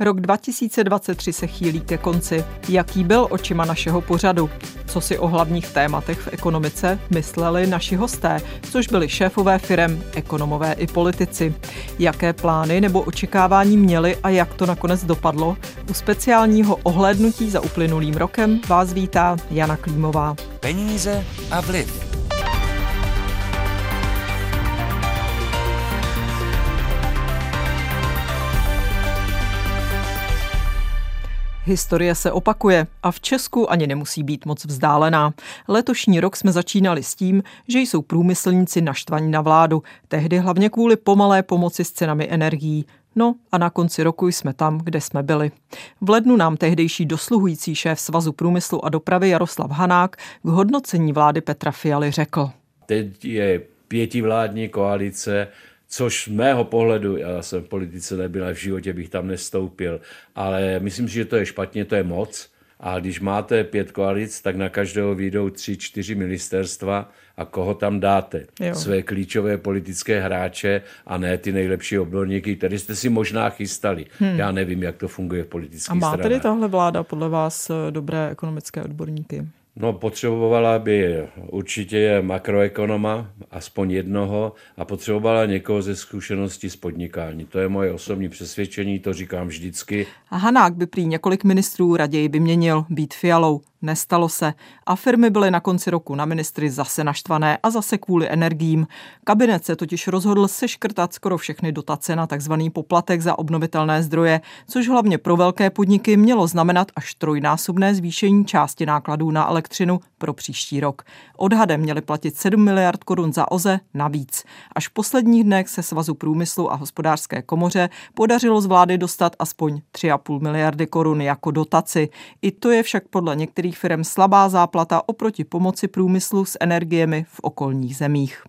Rok 2023 se chýlí ke konci. Jaký byl očima našeho pořadu? Co si o hlavních tématech v ekonomice mysleli naši hosté, což byli šéfové firem, ekonomové i politici? Jaké plány nebo očekávání měli a jak to nakonec dopadlo? U speciálního ohlédnutí za uplynulým rokem vás vítá Jana Klímová. Peníze a vliv. Historie se opakuje a v Česku ani nemusí být moc vzdálená. Letošní rok jsme začínali s tím, že jsou průmyslníci naštvaní na vládu, tehdy hlavně kvůli pomalé pomoci s cenami energií. No a na konci roku jsme tam, kde jsme byli. V lednu nám tehdejší dosluhující šéf Svazu průmyslu a dopravy Jaroslav Hanák k hodnocení vlády Petra Fialy řekl. Teď je pětivládní koalice, což z mého pohledu, já jsem v politice nebyl a v životě bych tam nestoupil, ale myslím si, že to je špatně, to je moc. A když máte pět koalic, tak na každého výjdou tři, čtyři ministerstva a koho tam dáte? Jo. Své klíčové politické hráče a ne ty nejlepší odborníky, které jste si možná chystali. Hmm. Já nevím, jak to funguje v politických A má stranách. tedy tahle vláda podle vás eh, dobré ekonomické odborníky? No, potřebovala by určitě makroekonoma, aspoň jednoho, a potřebovala někoho ze zkušenosti z podnikání. To je moje osobní přesvědčení, to říkám vždycky. A Hanák by prý několik ministrů raději vyměnil být fialou. Nestalo se a firmy byly na konci roku na ministry zase naštvané a zase kvůli energiím. Kabinet se totiž rozhodl seškrtat skoro všechny dotace na tzv. poplatek za obnovitelné zdroje, což hlavně pro velké podniky mělo znamenat až trojnásobné zvýšení části nákladů na elektřinu pro příští rok. Odhadem měli platit 7 miliard korun za OZE navíc. Až v posledních dnech se Svazu průmyslu a hospodářské komoře podařilo z vlády dostat aspoň 3,5 miliardy korun jako dotaci. I to je však podle některých firm slabá záplata oproti pomoci průmyslu s energiemi v okolních zemích.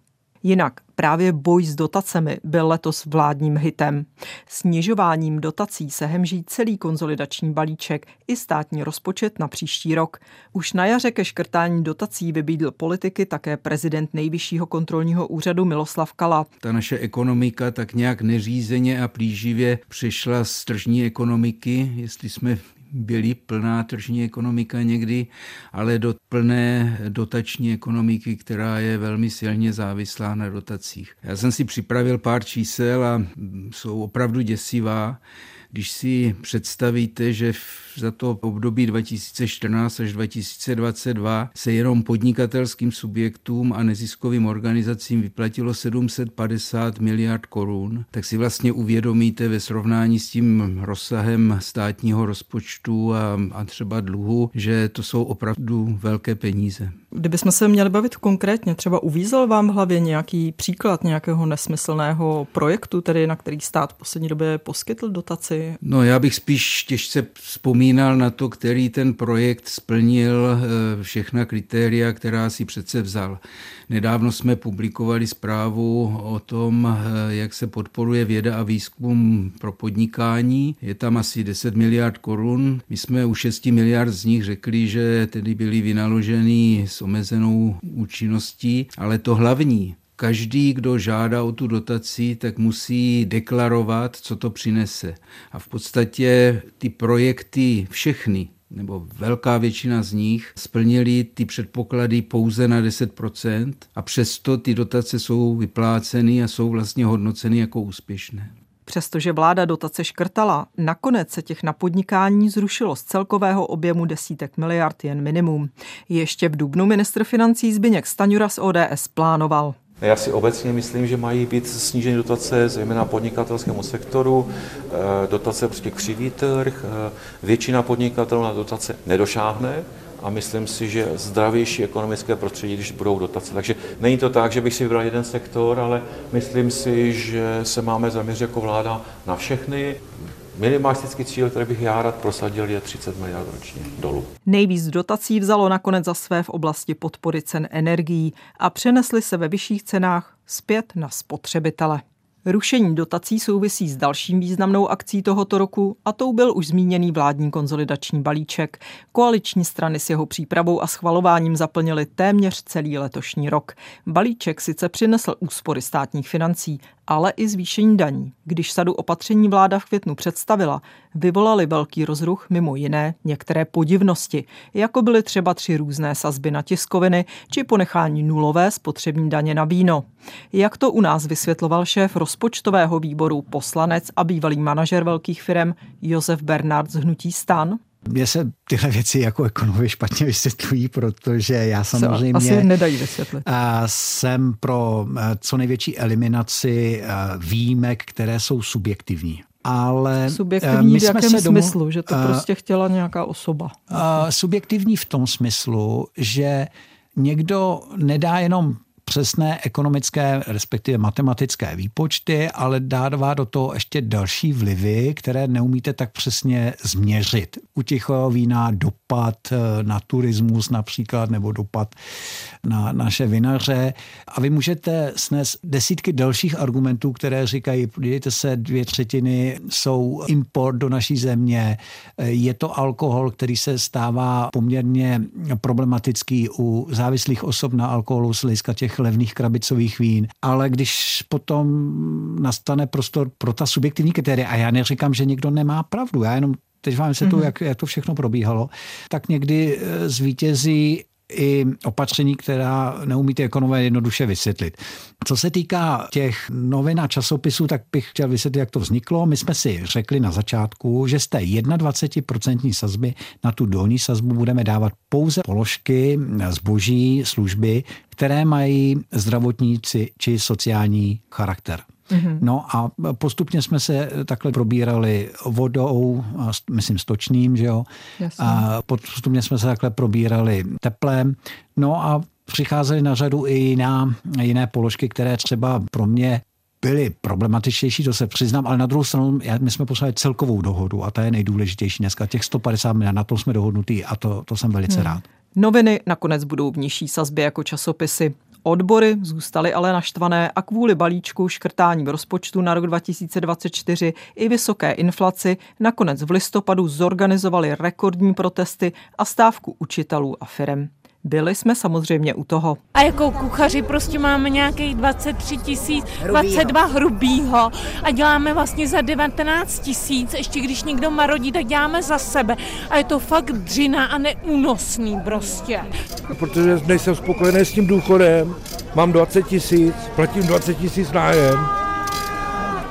Jinak právě boj s dotacemi byl letos vládním hitem. Snižováním dotací se hemží celý konzolidační balíček i státní rozpočet na příští rok. Už na jaře ke škrtání dotací vybídl politiky také prezident nejvyššího kontrolního úřadu Miloslav Kala. Ta naše ekonomika tak nějak neřízeně a plíživě přišla z tržní ekonomiky, jestli jsme byly plná tržní ekonomika někdy, ale do plné dotační ekonomiky, která je velmi silně závislá na dotacích. Já jsem si připravil pár čísel a jsou opravdu děsivá. Když si představíte, že za to období 2014 až 2022 se jenom podnikatelským subjektům a neziskovým organizacím vyplatilo 750 miliard korun, tak si vlastně uvědomíte ve srovnání s tím rozsahem státního rozpočtu a, a třeba dluhu, že to jsou opravdu velké peníze. Kdybychom se měli bavit konkrétně, třeba uvízel vám v hlavě nějaký příklad nějakého nesmyslného projektu, tedy na který stát v poslední době poskytl dotaci? No já bych spíš těžce vzpomínal na to, který ten projekt splnil eh, všechna kritéria, která si přece vzal. Nedávno jsme publikovali zprávu o tom, eh, jak se podporuje věda a výzkum pro podnikání. Je tam asi 10 miliard korun. My jsme u 6 miliard z nich řekli, že tedy byly vynaloženy s omezenou účinností, ale to hlavní, každý, kdo žádá o tu dotaci, tak musí deklarovat, co to přinese. A v podstatě ty projekty všechny, nebo velká většina z nich, splnili ty předpoklady pouze na 10% a přesto ty dotace jsou vypláceny a jsou vlastně hodnoceny jako úspěšné. Přestože vláda dotace škrtala, nakonec se těch na podnikání zrušilo z celkového objemu desítek miliard jen minimum. Ještě v dubnu ministr financí Zbyněk Staňura z ODS plánoval. Já si obecně myslím, že mají být sníženy dotace zejména podnikatelskému sektoru, eh, dotace prostě křivý trh, eh, většina podnikatelů na dotace nedošáhne, a myslím si, že zdravější ekonomické prostředí, když budou dotace. Takže není to tak, že bych si vybral jeden sektor, ale myslím si, že se máme zaměřit jako vláda na všechny. Minimalistický cíl, který bych já rád prosadil, je 30 miliard ročně dolů. Nejvíc dotací vzalo nakonec za své v oblasti podpory cen energií a přenesly se ve vyšších cenách zpět na spotřebitele. Rušení dotací souvisí s dalším významnou akcí tohoto roku a tou byl už zmíněný vládní konzolidační balíček. Koaliční strany s jeho přípravou a schvalováním zaplnili téměř celý letošní rok. Balíček sice přinesl úspory státních financí, ale i zvýšení daní. Když sadu opatření vláda v květnu představila, vyvolali velký rozruch mimo jiné některé podivnosti, jako byly třeba tři různé sazby na tiskoviny či ponechání nulové spotřební daně na víno. Jak to u nás vysvětloval šéf rozpočtového výboru, poslanec a bývalý manažer velkých firm Josef Bernard z Hnutí stan? Mně se tyhle věci jako ekonomi špatně vysvětlují, protože já samozřejmě asi nedají vysvětlit. jsem pro co největší eliminaci výjimek, které jsou subjektivní. Ale subjektivní my v jakém se smyslu, domů, že to prostě chtěla nějaká osoba? Subjektivní v tom smyslu, že někdo nedá jenom přesné ekonomické, respektive matematické výpočty, ale dává do toho ještě další vlivy, které neumíte tak přesně změřit. U tichého vína dopad eh, na turismus například, nebo dopad na naše vinaře. A vy můžete snést desítky dalších argumentů, které říkají, podívejte se, dvě třetiny jsou import do naší země, eh, je to alkohol, který se stává poměrně problematický u závislých osob na alkoholu z hlediska těch levných krabicových vín, ale když potom nastane prostor pro ta subjektivní kritéria, a já neříkám, že někdo nemá pravdu, já jenom teď vám se mm-hmm. jak, jak to všechno probíhalo, tak někdy eh, zvítězí i opatření, která neumíte ekonomové jednoduše vysvětlit. Co se týká těch novin a časopisů, tak bych chtěl vysvětlit, jak to vzniklo. My jsme si řekli na začátku, že z té 21% sazby na tu dolní sazbu budeme dávat pouze položky, zboží, služby, které mají zdravotníci či sociální charakter. Mm-hmm. No a postupně jsme se takhle probírali vodou, myslím stočným, že jo. Jasně. A postupně jsme se takhle probírali teplem. No a přicházely na řadu i jiná, jiné položky, které třeba pro mě byly problematičtější, to se přiznám, ale na druhou stranu my jsme poslali celkovou dohodu a ta je nejdůležitější dneska. Těch 150 miliard, na to jsme dohodnutí a to, to jsem velice hmm. rád. Noviny nakonec budou v nižší sazbě jako časopisy. Odbory zůstaly ale naštvané a kvůli balíčku škrtání v rozpočtu na rok 2024 i vysoké inflaci nakonec v listopadu zorganizovali rekordní protesty a stávku učitelů a firem. Byli jsme samozřejmě u toho. A jako kuchaři prostě máme nějakých 23 tisíc, 22 hrubýho a děláme vlastně za 19 tisíc, ještě když někdo marodí, tak děláme za sebe. A je to fakt dřina a neúnosný prostě. Protože nejsem spokojený s tím důchodem, mám 20 tisíc, platím 20 tisíc nájem.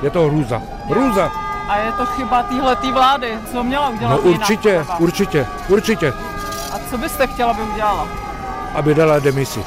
Je to hrůza. Hrůza. A je to chyba téhletý vlády, co měla udělat No určitě, jinak, určitě, určitě. A co byste chtěla, aby udělala? aby dala demisi.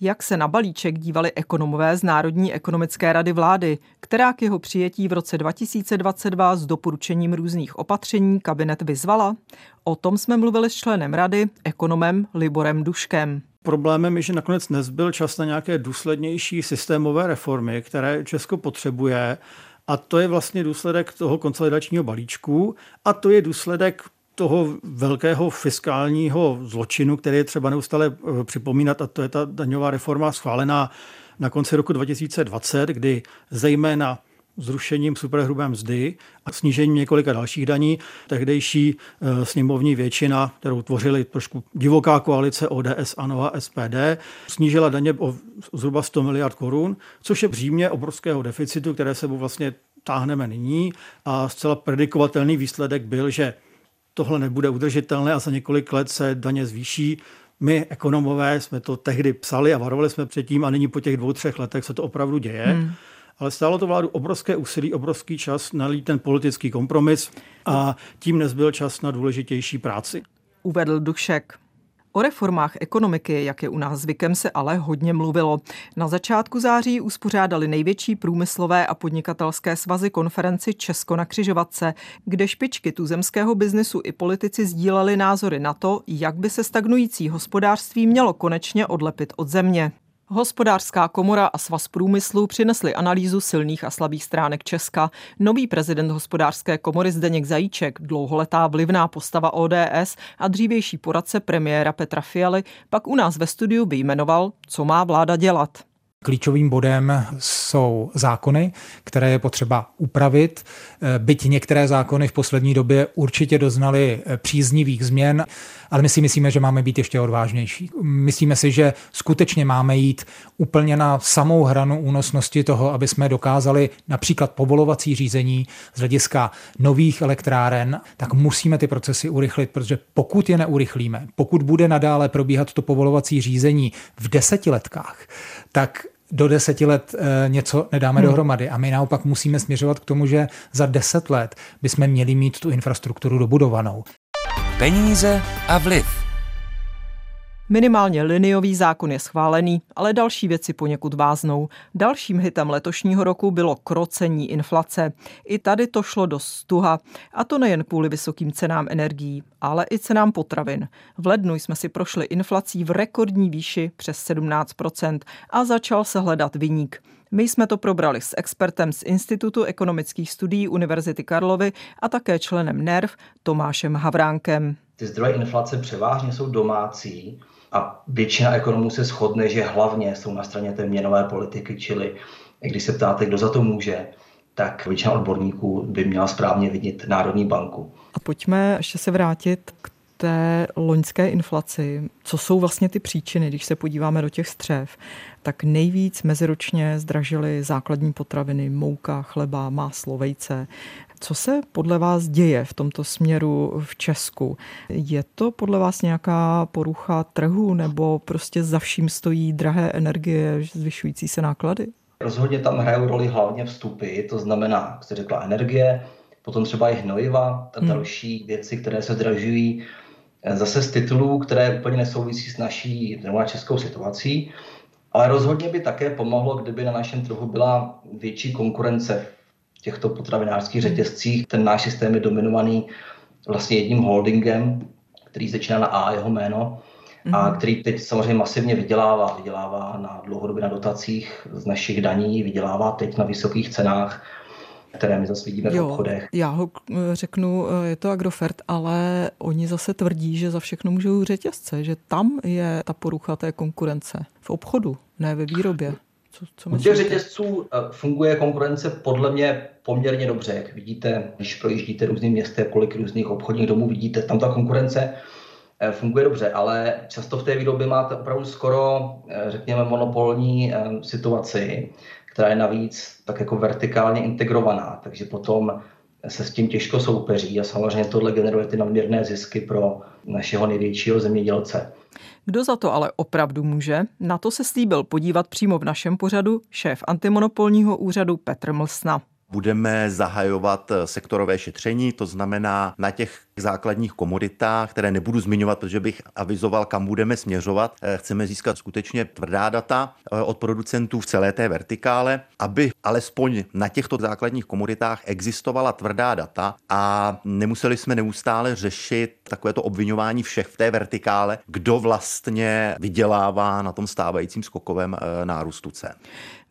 Jak se na balíček dívali ekonomové z Národní ekonomické rady vlády, která k jeho přijetí v roce 2022 s doporučením různých opatření kabinet vyzvala? O tom jsme mluvili s členem rady, ekonomem Liborem Duškem. Problémem je, že nakonec nezbyl čas na nějaké důslednější systémové reformy, které Česko potřebuje. A to je vlastně důsledek toho konsolidačního balíčku a to je důsledek toho velkého fiskálního zločinu, který je třeba neustále eh, připomínat, a to je ta daňová reforma schválená na konci roku 2020, kdy zejména zrušením superhrubé mzdy a snížením několika dalších daní. Tehdejší eh, sněmovní většina, kterou tvořili trošku divoká koalice ODS, ANO a SPD, snížila daně o zhruba 100 miliard korun, což je břímě obrovského deficitu, které se vlastně táhneme nyní a zcela predikovatelný výsledek byl, že tohle nebude udržitelné a za několik let se daně zvýší. My, ekonomové, jsme to tehdy psali a varovali jsme předtím a nyní po těch dvou, třech letech se to opravdu děje. Hmm. Ale stálo to vládu obrovské úsilí, obrovský čas nalít ten politický kompromis a tím nezbyl čas na důležitější práci. Uvedl Dušek. O reformách ekonomiky, jak je u nás zvykem, se ale hodně mluvilo. Na začátku září uspořádali největší průmyslové a podnikatelské svazy konferenci Česko na křižovatce, kde špičky tuzemského biznesu i politici sdíleli názory na to, jak by se stagnující hospodářství mělo konečně odlepit od země. Hospodářská komora a svaz průmyslu přinesli analýzu silných a slabých stránek Česka. Nový prezident hospodářské komory Zdeněk Zajíček, dlouholetá vlivná postava ODS a dřívější poradce premiéra Petra Fialy pak u nás ve studiu vyjmenoval, co má vláda dělat. Klíčovým bodem jsou zákony, které je potřeba upravit. Byť některé zákony v poslední době určitě doznaly příznivých změn, ale my si myslíme, že máme být ještě odvážnější. Myslíme si, že skutečně máme jít úplně na samou hranu únosnosti toho, aby jsme dokázali například povolovací řízení z hlediska nových elektráren, tak musíme ty procesy urychlit, protože pokud je neurychlíme, pokud bude nadále probíhat to povolovací řízení v desetiletkách, tak do deseti let e, něco nedáme hmm. dohromady. A my naopak musíme směřovat k tomu, že za deset let bychom měli mít tu infrastrukturu dobudovanou. Peníze a vliv. Minimálně liniový zákon je schválený, ale další věci poněkud váznou. Dalším hitem letošního roku bylo krocení inflace. I tady to šlo do stuha. A to nejen kvůli vysokým cenám energií, ale i cenám potravin. V lednu jsme si prošli inflací v rekordní výši přes 17% a začal se hledat viník. My jsme to probrali s expertem z Institutu ekonomických studií Univerzity Karlovy a také členem NERV Tomášem Havránkem. Ty zdroje inflace převážně jsou domácí a většina ekonomů se shodne, že hlavně jsou na straně té měnové politiky, čili když se ptáte, kdo za to může, tak většina odborníků by měla správně vidět Národní banku. A pojďme ještě se vrátit k té loňské inflaci. Co jsou vlastně ty příčiny, když se podíváme do těch střev? Tak nejvíc meziročně zdražily základní potraviny, mouka, chleba, máslo, vejce. Co se podle vás děje v tomto směru v Česku? Je to podle vás nějaká porucha trhu nebo prostě za vším stojí drahé energie, zvyšující se náklady? Rozhodně tam hrajou roli hlavně vstupy, to znamená, jak jste řekla, energie, potom třeba i hnojiva a hmm. další hmm. věci, které se zdražují zase z titulů, které úplně nesouvisí s naší nebo českou situací, ale rozhodně by také pomohlo, kdyby na našem trhu byla větší konkurence těchto potravinářských řetězcích. Ten náš systém je dominovaný vlastně jedním holdingem, který začíná na A, jeho jméno, a hmm. který teď samozřejmě masivně vydělává. Vydělává na dlouhodobě na dotacích z našich daní, vydělává teď na vysokých cenách které my zase vidíme jo, v obchodech. Já ho řeknu, eh, je to Agrofert, ale oni zase tvrdí, že za všechno můžou řetězce, že tam je ta porucha té konkurence v obchodu, ne ve výrobě. Co, co U těch řetězců eh, funguje konkurence podle mě poměrně dobře. Jak vidíte, když projíždíte různým městem, kolik různých obchodních domů vidíte, tam ta konkurence eh, funguje dobře, ale často v té výrobě máte opravdu skoro, eh, řekněme, monopolní situaci, která je navíc tak jako vertikálně integrovaná, takže potom se s tím těžko soupeří a samozřejmě tohle generuje ty nadměrné zisky pro našeho největšího zemědělce. Kdo za to ale opravdu může? Na to se slíbil podívat přímo v našem pořadu šéf antimonopolního úřadu Petr Mlsna budeme zahajovat eh, sektorové šetření, to znamená na těch základních komoditách, které nebudu zmiňovat, protože bych avizoval, kam budeme směřovat. Eh, chceme získat skutečně tvrdá data eh, od producentů v celé té vertikále, aby alespoň na těchto základních komoditách existovala tvrdá data a nemuseli jsme neustále řešit takovéto obvinování všech v té vertikále, kdo vlastně vydělává na tom stávajícím skokovém nárůstu cen.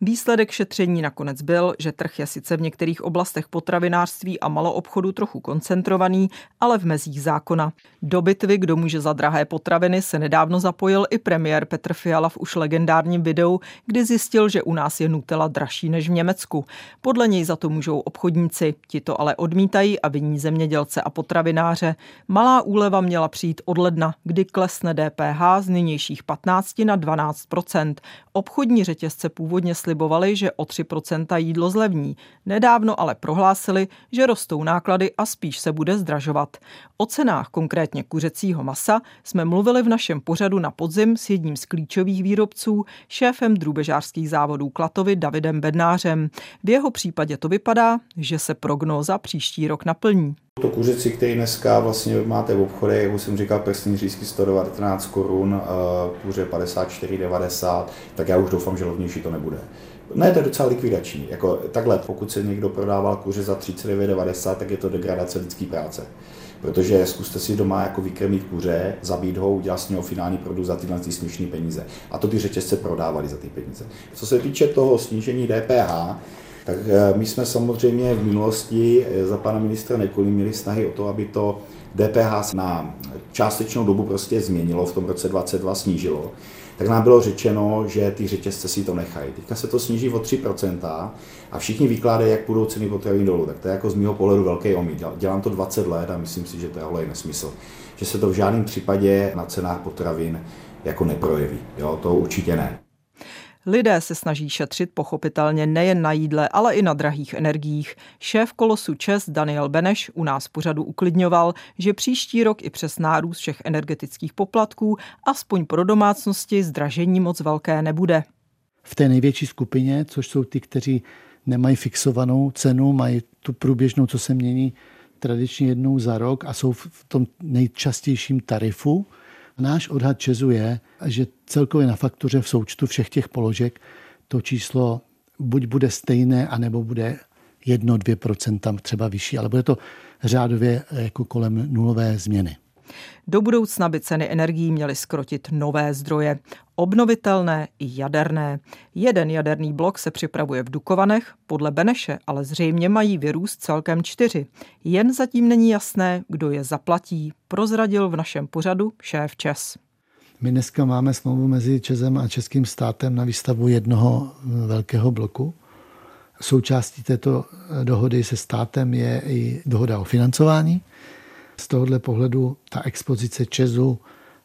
Výsledek šetření nakonec byl, že trh je sice v některých oblastech potravinářství a maloobchodu trochu koncentrovaný, ale v mezích zákona. Do bitvy, kdo může za drahé potraviny, se nedávno zapojil i premiér Petr Fiala v už legendárním videu, kdy zjistil, že u nás je Nutella dražší než v Německu. Podle něj za to můžou obchodníci, ti to ale odmítají a viní zemědělce a potravináře. Malá úleva měla přijít od ledna, kdy klesne DPH z nynějších 15 na 12% Obchodní řetězce původně slibovali, že o 3% jídlo zlevní. Nedávno ale prohlásili, že rostou náklady a spíš se bude zdražovat. O cenách konkrétně kuřecího masa jsme mluvili v našem pořadu na podzim s jedním z klíčových výrobců, šéfem drůbežářských závodů Klatovy Davidem Bednářem. V jeho případě to vypadá, že se prognóza příští rok naplní. To kuřecí, který dneska vlastně máte v obchodě, jak už jsem říkal, prsní řízky 119 korun, kuře 54,90, tak já už doufám, že levnější to nebude. Ne, to je docela likvidační. Jako, takhle, pokud se někdo prodával kuře za 39,90, tak je to degradace lidské práce. Protože zkuste si doma jako vykrmit kuře, zabít ho, udělat s něho finální produkt za tyhle směšné peníze. A to ty řetězce prodávali za ty peníze. Co se týče toho snížení DPH, tak eh, my jsme samozřejmě v minulosti eh, za pana ministra Nekulí měli snahy o to, aby to DPH na částečnou dobu prostě změnilo, v tom roce 22 snížilo. tak nám bylo řečeno, že ty řetězce si to nechají. Teďka se to sníží o 3% a všichni vykládají, jak budou ceny potravin dolů. Tak to je jako z mého pohledu velký omyl. Dělám to 20 let a myslím si, že to je nesmysl. Že se to v žádném případě na cenách potravin jako neprojeví. Jo, to určitě ne. Lidé se snaží šetřit pochopitelně nejen na jídle, ale i na drahých energiích. Šéf kolosu ČES Daniel Beneš u nás pořadu uklidňoval, že příští rok i přes nárůst všech energetických poplatků aspoň pro domácnosti zdražení moc velké nebude. V té největší skupině, což jsou ty, kteří nemají fixovanou cenu, mají tu průběžnou, co se mění tradičně jednou za rok a jsou v tom nejčastějším tarifu, Náš odhad Česu je, že celkově na faktuře v součtu všech těch položek to číslo buď bude stejné, anebo bude 1-2% třeba vyšší, ale bude to řádově jako kolem nulové změny. Do budoucna by ceny energií měly skrotit nové zdroje, obnovitelné i jaderné. Jeden jaderný blok se připravuje v Dukovanech, podle Beneše ale zřejmě mají vyrůst celkem čtyři. Jen zatím není jasné, kdo je zaplatí, prozradil v našem pořadu šéf ČES. My dneska máme smlouvu mezi Česem a Českým státem na výstavu jednoho velkého bloku. Součástí této dohody se státem je i dohoda o financování. Z tohohle pohledu ta expozice Česu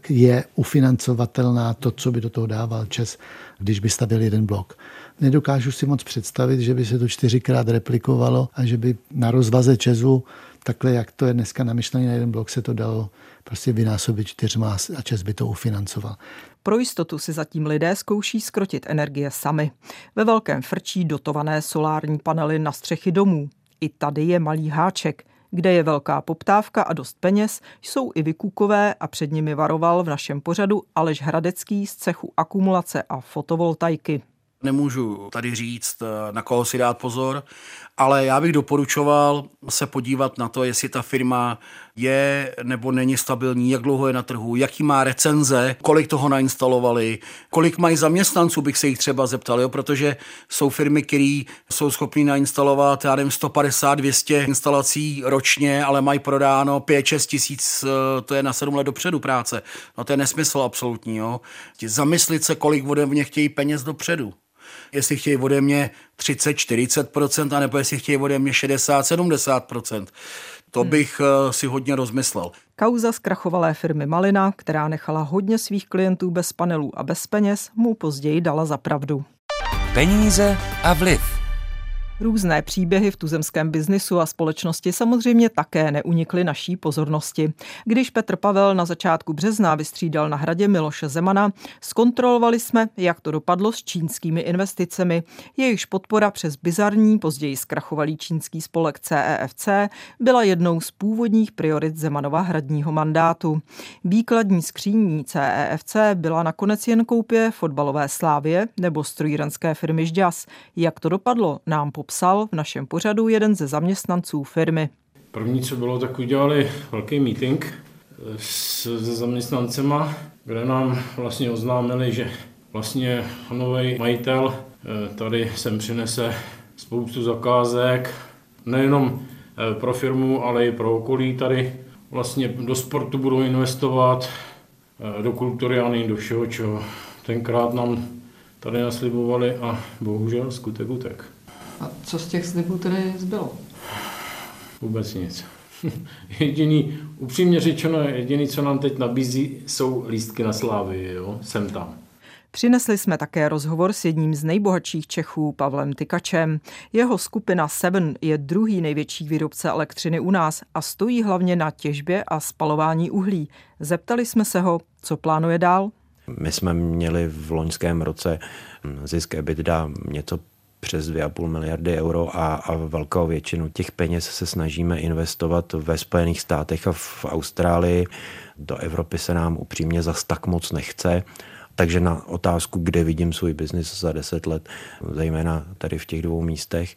je ufinancovatelná to, co by do toho dával Čes, když by stavěl jeden blok. Nedokážu si moc představit, že by se to čtyřikrát replikovalo a že by na rozvaze Česu, takhle jak to je dneska namyšlený na jeden blok, se to dalo prostě vynásobit čtyřma a Čes by to ufinancoval. Pro jistotu si zatím lidé zkouší skrotit energie sami. Ve velkém frčí dotované solární panely na střechy domů. I tady je malý háček – kde je velká poptávka a dost peněz, jsou i vykukové a před nimi varoval v našem pořadu Aleš Hradecký z cechu akumulace a fotovoltaiky. Nemůžu tady říct, eh, na koho si dát pozor, ale já bych doporučoval se podívat na to, jestli ta firma je nebo není stabilní, jak dlouho je na trhu, jaký má recenze, kolik toho nainstalovali, kolik mají zaměstnanců, bych se jich třeba zeptal, jo? protože jsou firmy, které jsou schopní nainstalovat, já nevím, 150-200 instalací ročně, ale mají prodáno 5-6 tisíc, eh, to je na 7 let dopředu práce. No to je nesmysl absolutní. Jo? Zamyslit se, kolik ode mě chtějí peněz dopředu jestli chtějí ode mě 30-40%, anebo jestli chtějí ode mě 60-70%. To hmm. bych hmm. si hodně rozmyslel. Kauza zkrachovalé firmy Malina, která nechala hodně svých klientů bez panelů a bez peněz, mu později dala za pravdu. Peníze a vliv. Různé příběhy v tuzemském biznisu a společnosti samozřejmě také neunikly naší pozornosti. Když Petr Pavel na začátku března vystřídal na hradě Miloše Zemana, zkontrolovali jsme, jak to dopadlo s čínskými investicemi. Jejichž podpora přes bizarní, později zkrachovalý čínský spolek CEFC byla jednou z původních priorit Zemanova hradního mandátu. Výkladní skříní CEFC byla nakonec jen koupě fotbalové slávě nebo strojírenské firmy Žďas. Jak to dopadlo, nám po popsal v našem pořadu jeden ze zaměstnanců firmy. První, co bylo, tak udělali velký meeting se zaměstnancema, kde nám vlastně oznámili, že vlastně nový majitel eh, tady sem přinese spoustu zakázek, nejenom eh, pro firmu, ale i pro okolí tady. Vlastně do sportu budou investovat, eh, do kultury a do všeho, čeho tenkrát nám tady naslibovali a bohužel skutek utek. A co z těch slibů tedy zbylo? Vůbec nic. jediný, upřímně řečeno, jediný, co nám teď nabízí, jsou lístky na slávy, jo, jsem tam. Přinesli jsme také rozhovor s jedním z nejbohatších Čechů, Pavlem Tykačem. Jeho skupina Seven je druhý největší výrobce elektřiny u nás a stojí hlavně na těžbě a spalování uhlí. Zeptali jsme se ho, co plánuje dál. My jsme měli v loňském roce zisk EBITDA něco přes 2,5 miliardy euro a, a velkou většinu těch peněz se snažíme investovat ve Spojených státech a v Austrálii. Do Evropy se nám upřímně zas tak moc nechce. Takže na otázku, kde vidím svůj biznis za 10 let, zejména tady v těch dvou místech,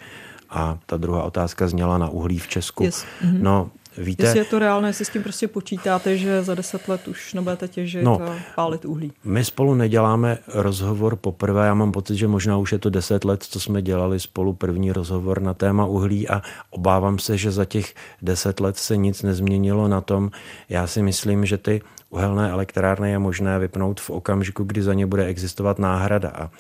a ta druhá otázka zněla na uhlí v Česku. Yes. Mm-hmm. No, Víte, Jestli je to reálné, jestli s tím prostě počítáte, že za deset let už nebudete těžit no, a pálit uhlí. My spolu neděláme rozhovor poprvé, já mám pocit, že možná už je to deset let, co jsme dělali spolu první rozhovor na téma uhlí a obávám se, že za těch deset let se nic nezměnilo na tom. Já si myslím, že ty uhelné elektrárny je možné vypnout v okamžiku, kdy za ně bude existovat náhrada. A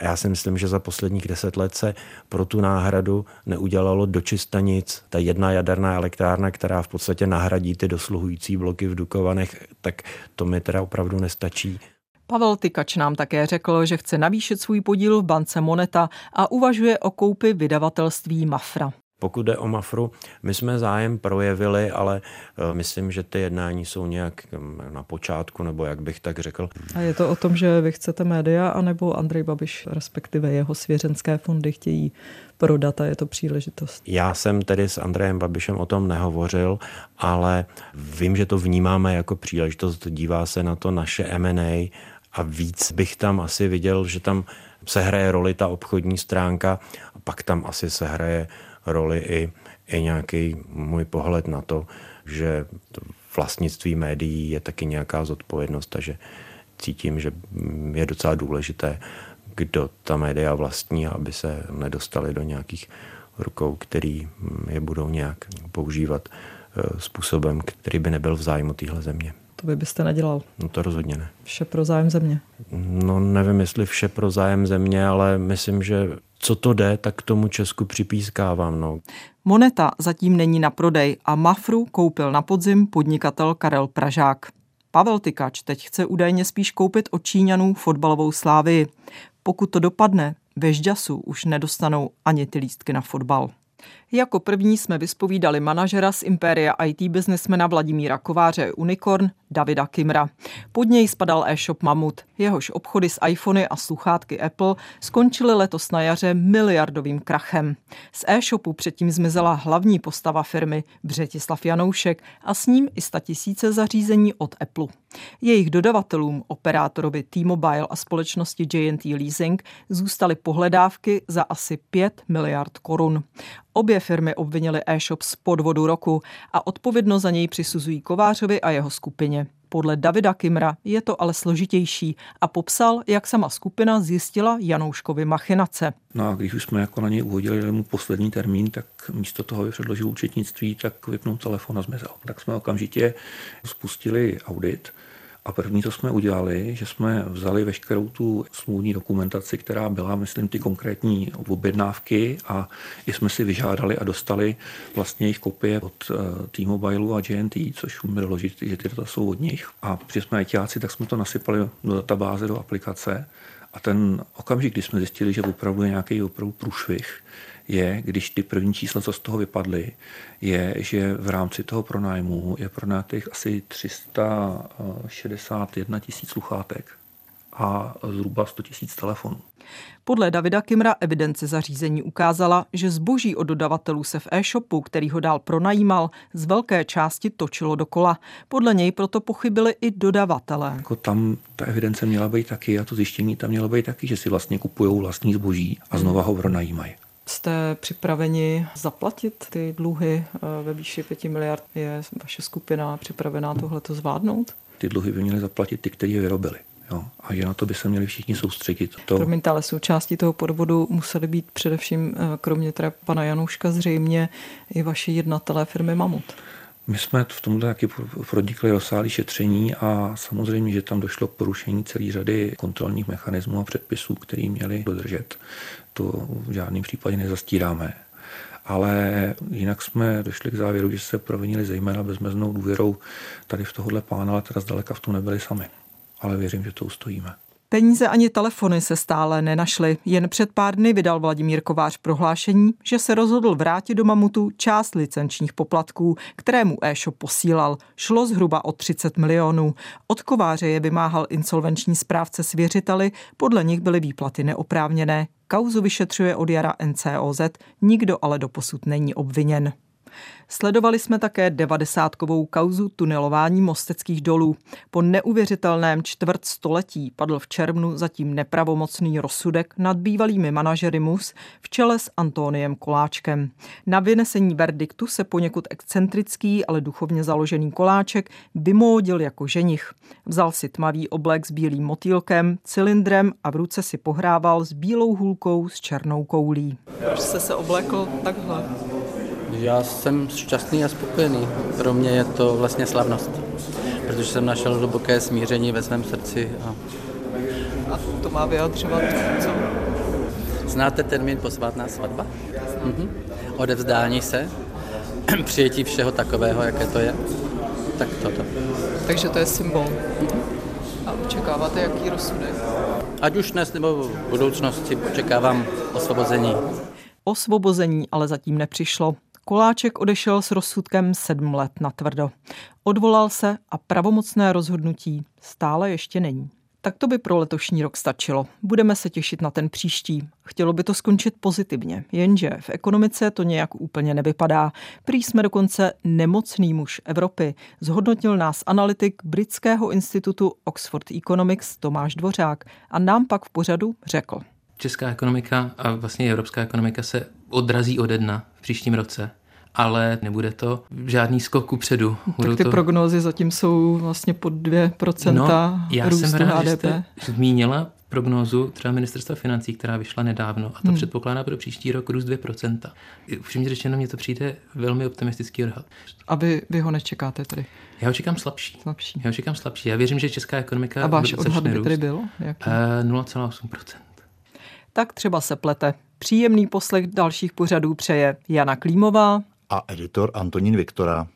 já si myslím, že za posledních deset let se pro tu náhradu neudělalo dočista nic. Ta jedna jaderná elektrárna, která v podstatě nahradí ty dosluhující bloky v Dukovanech, tak to mi teda opravdu nestačí. Pavel Tykač nám také řekl, že chce navýšit svůj podíl v bance Moneta a uvažuje o koupi vydavatelství Mafra. Pokud jde o Mafru, my jsme zájem projevili, ale eh, myslím, že ty jednání jsou nějak hm, na počátku, nebo jak bych tak řekl. A je to o tom, že vy chcete média, anebo Andrej Babiš, respektive jeho svěřenské fondy chtějí prodat a je to příležitost? Já jsem tedy s Andrejem Babišem o tom nehovořil, ale vím, že to vnímáme jako příležitost. Dívá se na to naše M&A a víc bych tam asi viděl, že tam se hraje roli ta obchodní stránka a pak tam asi se hraje roli i, i nějaký můj pohled na to, že vlastnictví médií je taky nějaká zodpovědnost, takže cítím, že je docela důležité, kdo ta média vlastní, aby se nedostali do nějakých rukou, který je budou nějak používat eh, způsobem, který by nebyl v zájmu téhle země. To by byste nedělal. No to rozhodně ne. Vše pro zájem země. No nevím, jestli vše pro zájem země, ale myslím, že co to jde, tak k tomu Česku připískávám. No. Moneta zatím není na prodej a Mafru koupil na podzim podnikatel Karel Pražák. Pavel Tykač teď chce údajně spíš koupit od Číňanů fotbalovou slávy. Pokud to dopadne, ve Žďasu už nedostanou ani ty lístky na fotbal. Jako první jsme vyspovídali manažera z Impéria IT biznesmena Vladimíra Kováře Unicorn Davida Kimra. Pod něj spadal e-shop Mamut. Jehož obchody s iPhony a sluchátky Apple skončily letos na jaře miliardovým krachem. Z e-shopu předtím zmizela hlavní postava firmy Břetislav Janoušek a s ním i tisíce zařízení od Apple. Jejich dodavatelům, operátorovi T-Mobile a společnosti JNT Leasing, zůstaly pohledávky za asi 5 miliard korun. Obě firmy obvinily e-shop z podvodu roku a odpovědnost za něj přisuzují Kovářovi a jeho skupině. Podle Davida Kimra je to ale složitější a popsal, jak sama skupina zjistila Janouškovi machinace. No a když už jsme jako na něj uhodili mu poslední termín, tak místo toho, aby předložil účetnictví, tak vypnul telefon a zmizel. Tak jsme okamžitě spustili audit a první, co jsme udělali, že jsme vzali veškerou tu smluvní dokumentaci, která byla, myslím, ty konkrétní objednávky a i jsme si vyžádali a dostali vlastně jejich kopie od eh, T-Mobile a GNT, což umíme doložit, že ty data jsou od nich. A protože jsme ITáci, tak jsme to nasypali do databáze, do aplikace. A ten okamžik, kdy jsme zjistili, že opravdu je nějaký opravdu průšvih, je, když ty první čísla, co z toho vypadly, je, že v rámci toho pronájmu je pronajatých asi 361 tisíc sluchátek a zhruba 100 tisíc telefonů. Podle Davida Kimra evidence zařízení ukázala, že zboží od dodavatelů se v e-shopu, který ho dál pronajímal, z velké části točilo dokola. Podle něj proto pochybili i dodavatelé. Jako tam ta evidence měla být taky a to zjištění tam mělo být taky, že si vlastně kupují vlastní zboží a znova ho pronajímají. Jste připraveni zaplatit ty dluhy eh, ve výši 5 miliard? Je vaše skupina připravená tohle to zvládnout? Ty dluhy by měly zaplatit ty, kteří je vyrobili. Jo, a že na to by se měli všichni soustředit. To... Promiňte, ale součástí toho podvodu museli být především, eh, kromě teda pana Janouška, zřejmě i vaši jednatelé firmy Mamut. My jsme v tomhle taky pronikli rozsáhlé šetření a samozřejmě, že tam došlo k porušení celé řady kontrolních mechanismů a předpisů, které měli dodržet. To v žádném případě nezastíráme. Ale jinak jsme došli k závěru, že se provinili zejména bezmeznou důvěrou tady v tohohle pána, ale teda zdaleka v tom nebyli sami. Ale věřím, že to ustojíme. Peníze ani telefony se stále nenašly. Jen před pár dny vydal Vladimír Kovář prohlášení, že se rozhodl vrátit do Mamutu část licenčních poplatků, kterému e-shop posílal. Šlo zhruba o 30 milionů. Od Kováře je vymáhal insolvenční správce s věřiteli, podle nich byly výplaty neoprávněné. Kauzu vyšetřuje od jara NCOZ, nikdo ale doposud není obviněn. Sledovali jsme také devadesátkovou kauzu tunelování mosteckých dolů. Po neuvěřitelném čtvrt století padl v červnu zatím nepravomocný rozsudek nad bývalými manažery MUS v čele s Antoniem Koláčkem. Na vynesení verdiktu se poněkud excentrický, ale duchovně založený Koláček vymódil jako ženich. Vzal si tmavý oblek s bílým motýlkem, cylindrem a v ruce si pohrával s bílou hůlkou s černou koulí. Proč jste se oblekl takhle? Já jsem šťastný a spokojený. Pro mě je to vlastně slavnost, protože jsem našel hluboké smíření ve svém srdci. A, a to má vyjadřovat co? Znáte termín posvátná svatba? Mhm. Odevzdání se, přijetí všeho takového, jaké to je. Tak toto. Takže to je symbol. Mhm. A očekáváte jaký rozsudek? Ať už dnes nebo v budoucnosti očekávám osvobození. Osvobození ale zatím nepřišlo. Koláček odešel s rozsudkem sedm let na tvrdo. Odvolal se a pravomocné rozhodnutí stále ještě není. Tak to by pro letošní rok stačilo. Budeme se těšit na ten příští. Chtělo by to skončit pozitivně, jenže v ekonomice to nějak úplně nevypadá. Prý jsme dokonce nemocný muž Evropy. Zhodnotil nás analytik britského institutu Oxford Economics Tomáš Dvořák a nám pak v pořadu řekl. Česká ekonomika a vlastně evropská ekonomika se odrazí ode dna v příštím roce ale nebude to žádný skok předu. tak ty to... prognózy zatím jsou vlastně pod 2% no, já růstu jsem rád, HDP. Že jste zmínila prognózu třeba ministerstva financí, která vyšla nedávno a to hmm. předpokládá pro příští rok růst 2%. Upřímně řečeno, mně to přijde velmi optimistický odhad. A vy, vy ho nečekáte tedy? Já ho čekám slabší. slabší. Já ho čekám slabší. Já věřím, že česká ekonomika A váš odhad by tedy byl? Jaký? 0,8%. Tak třeba se plete. Příjemný poslech dalších pořadů přeje Jana Klímová a editor Antonín Viktora.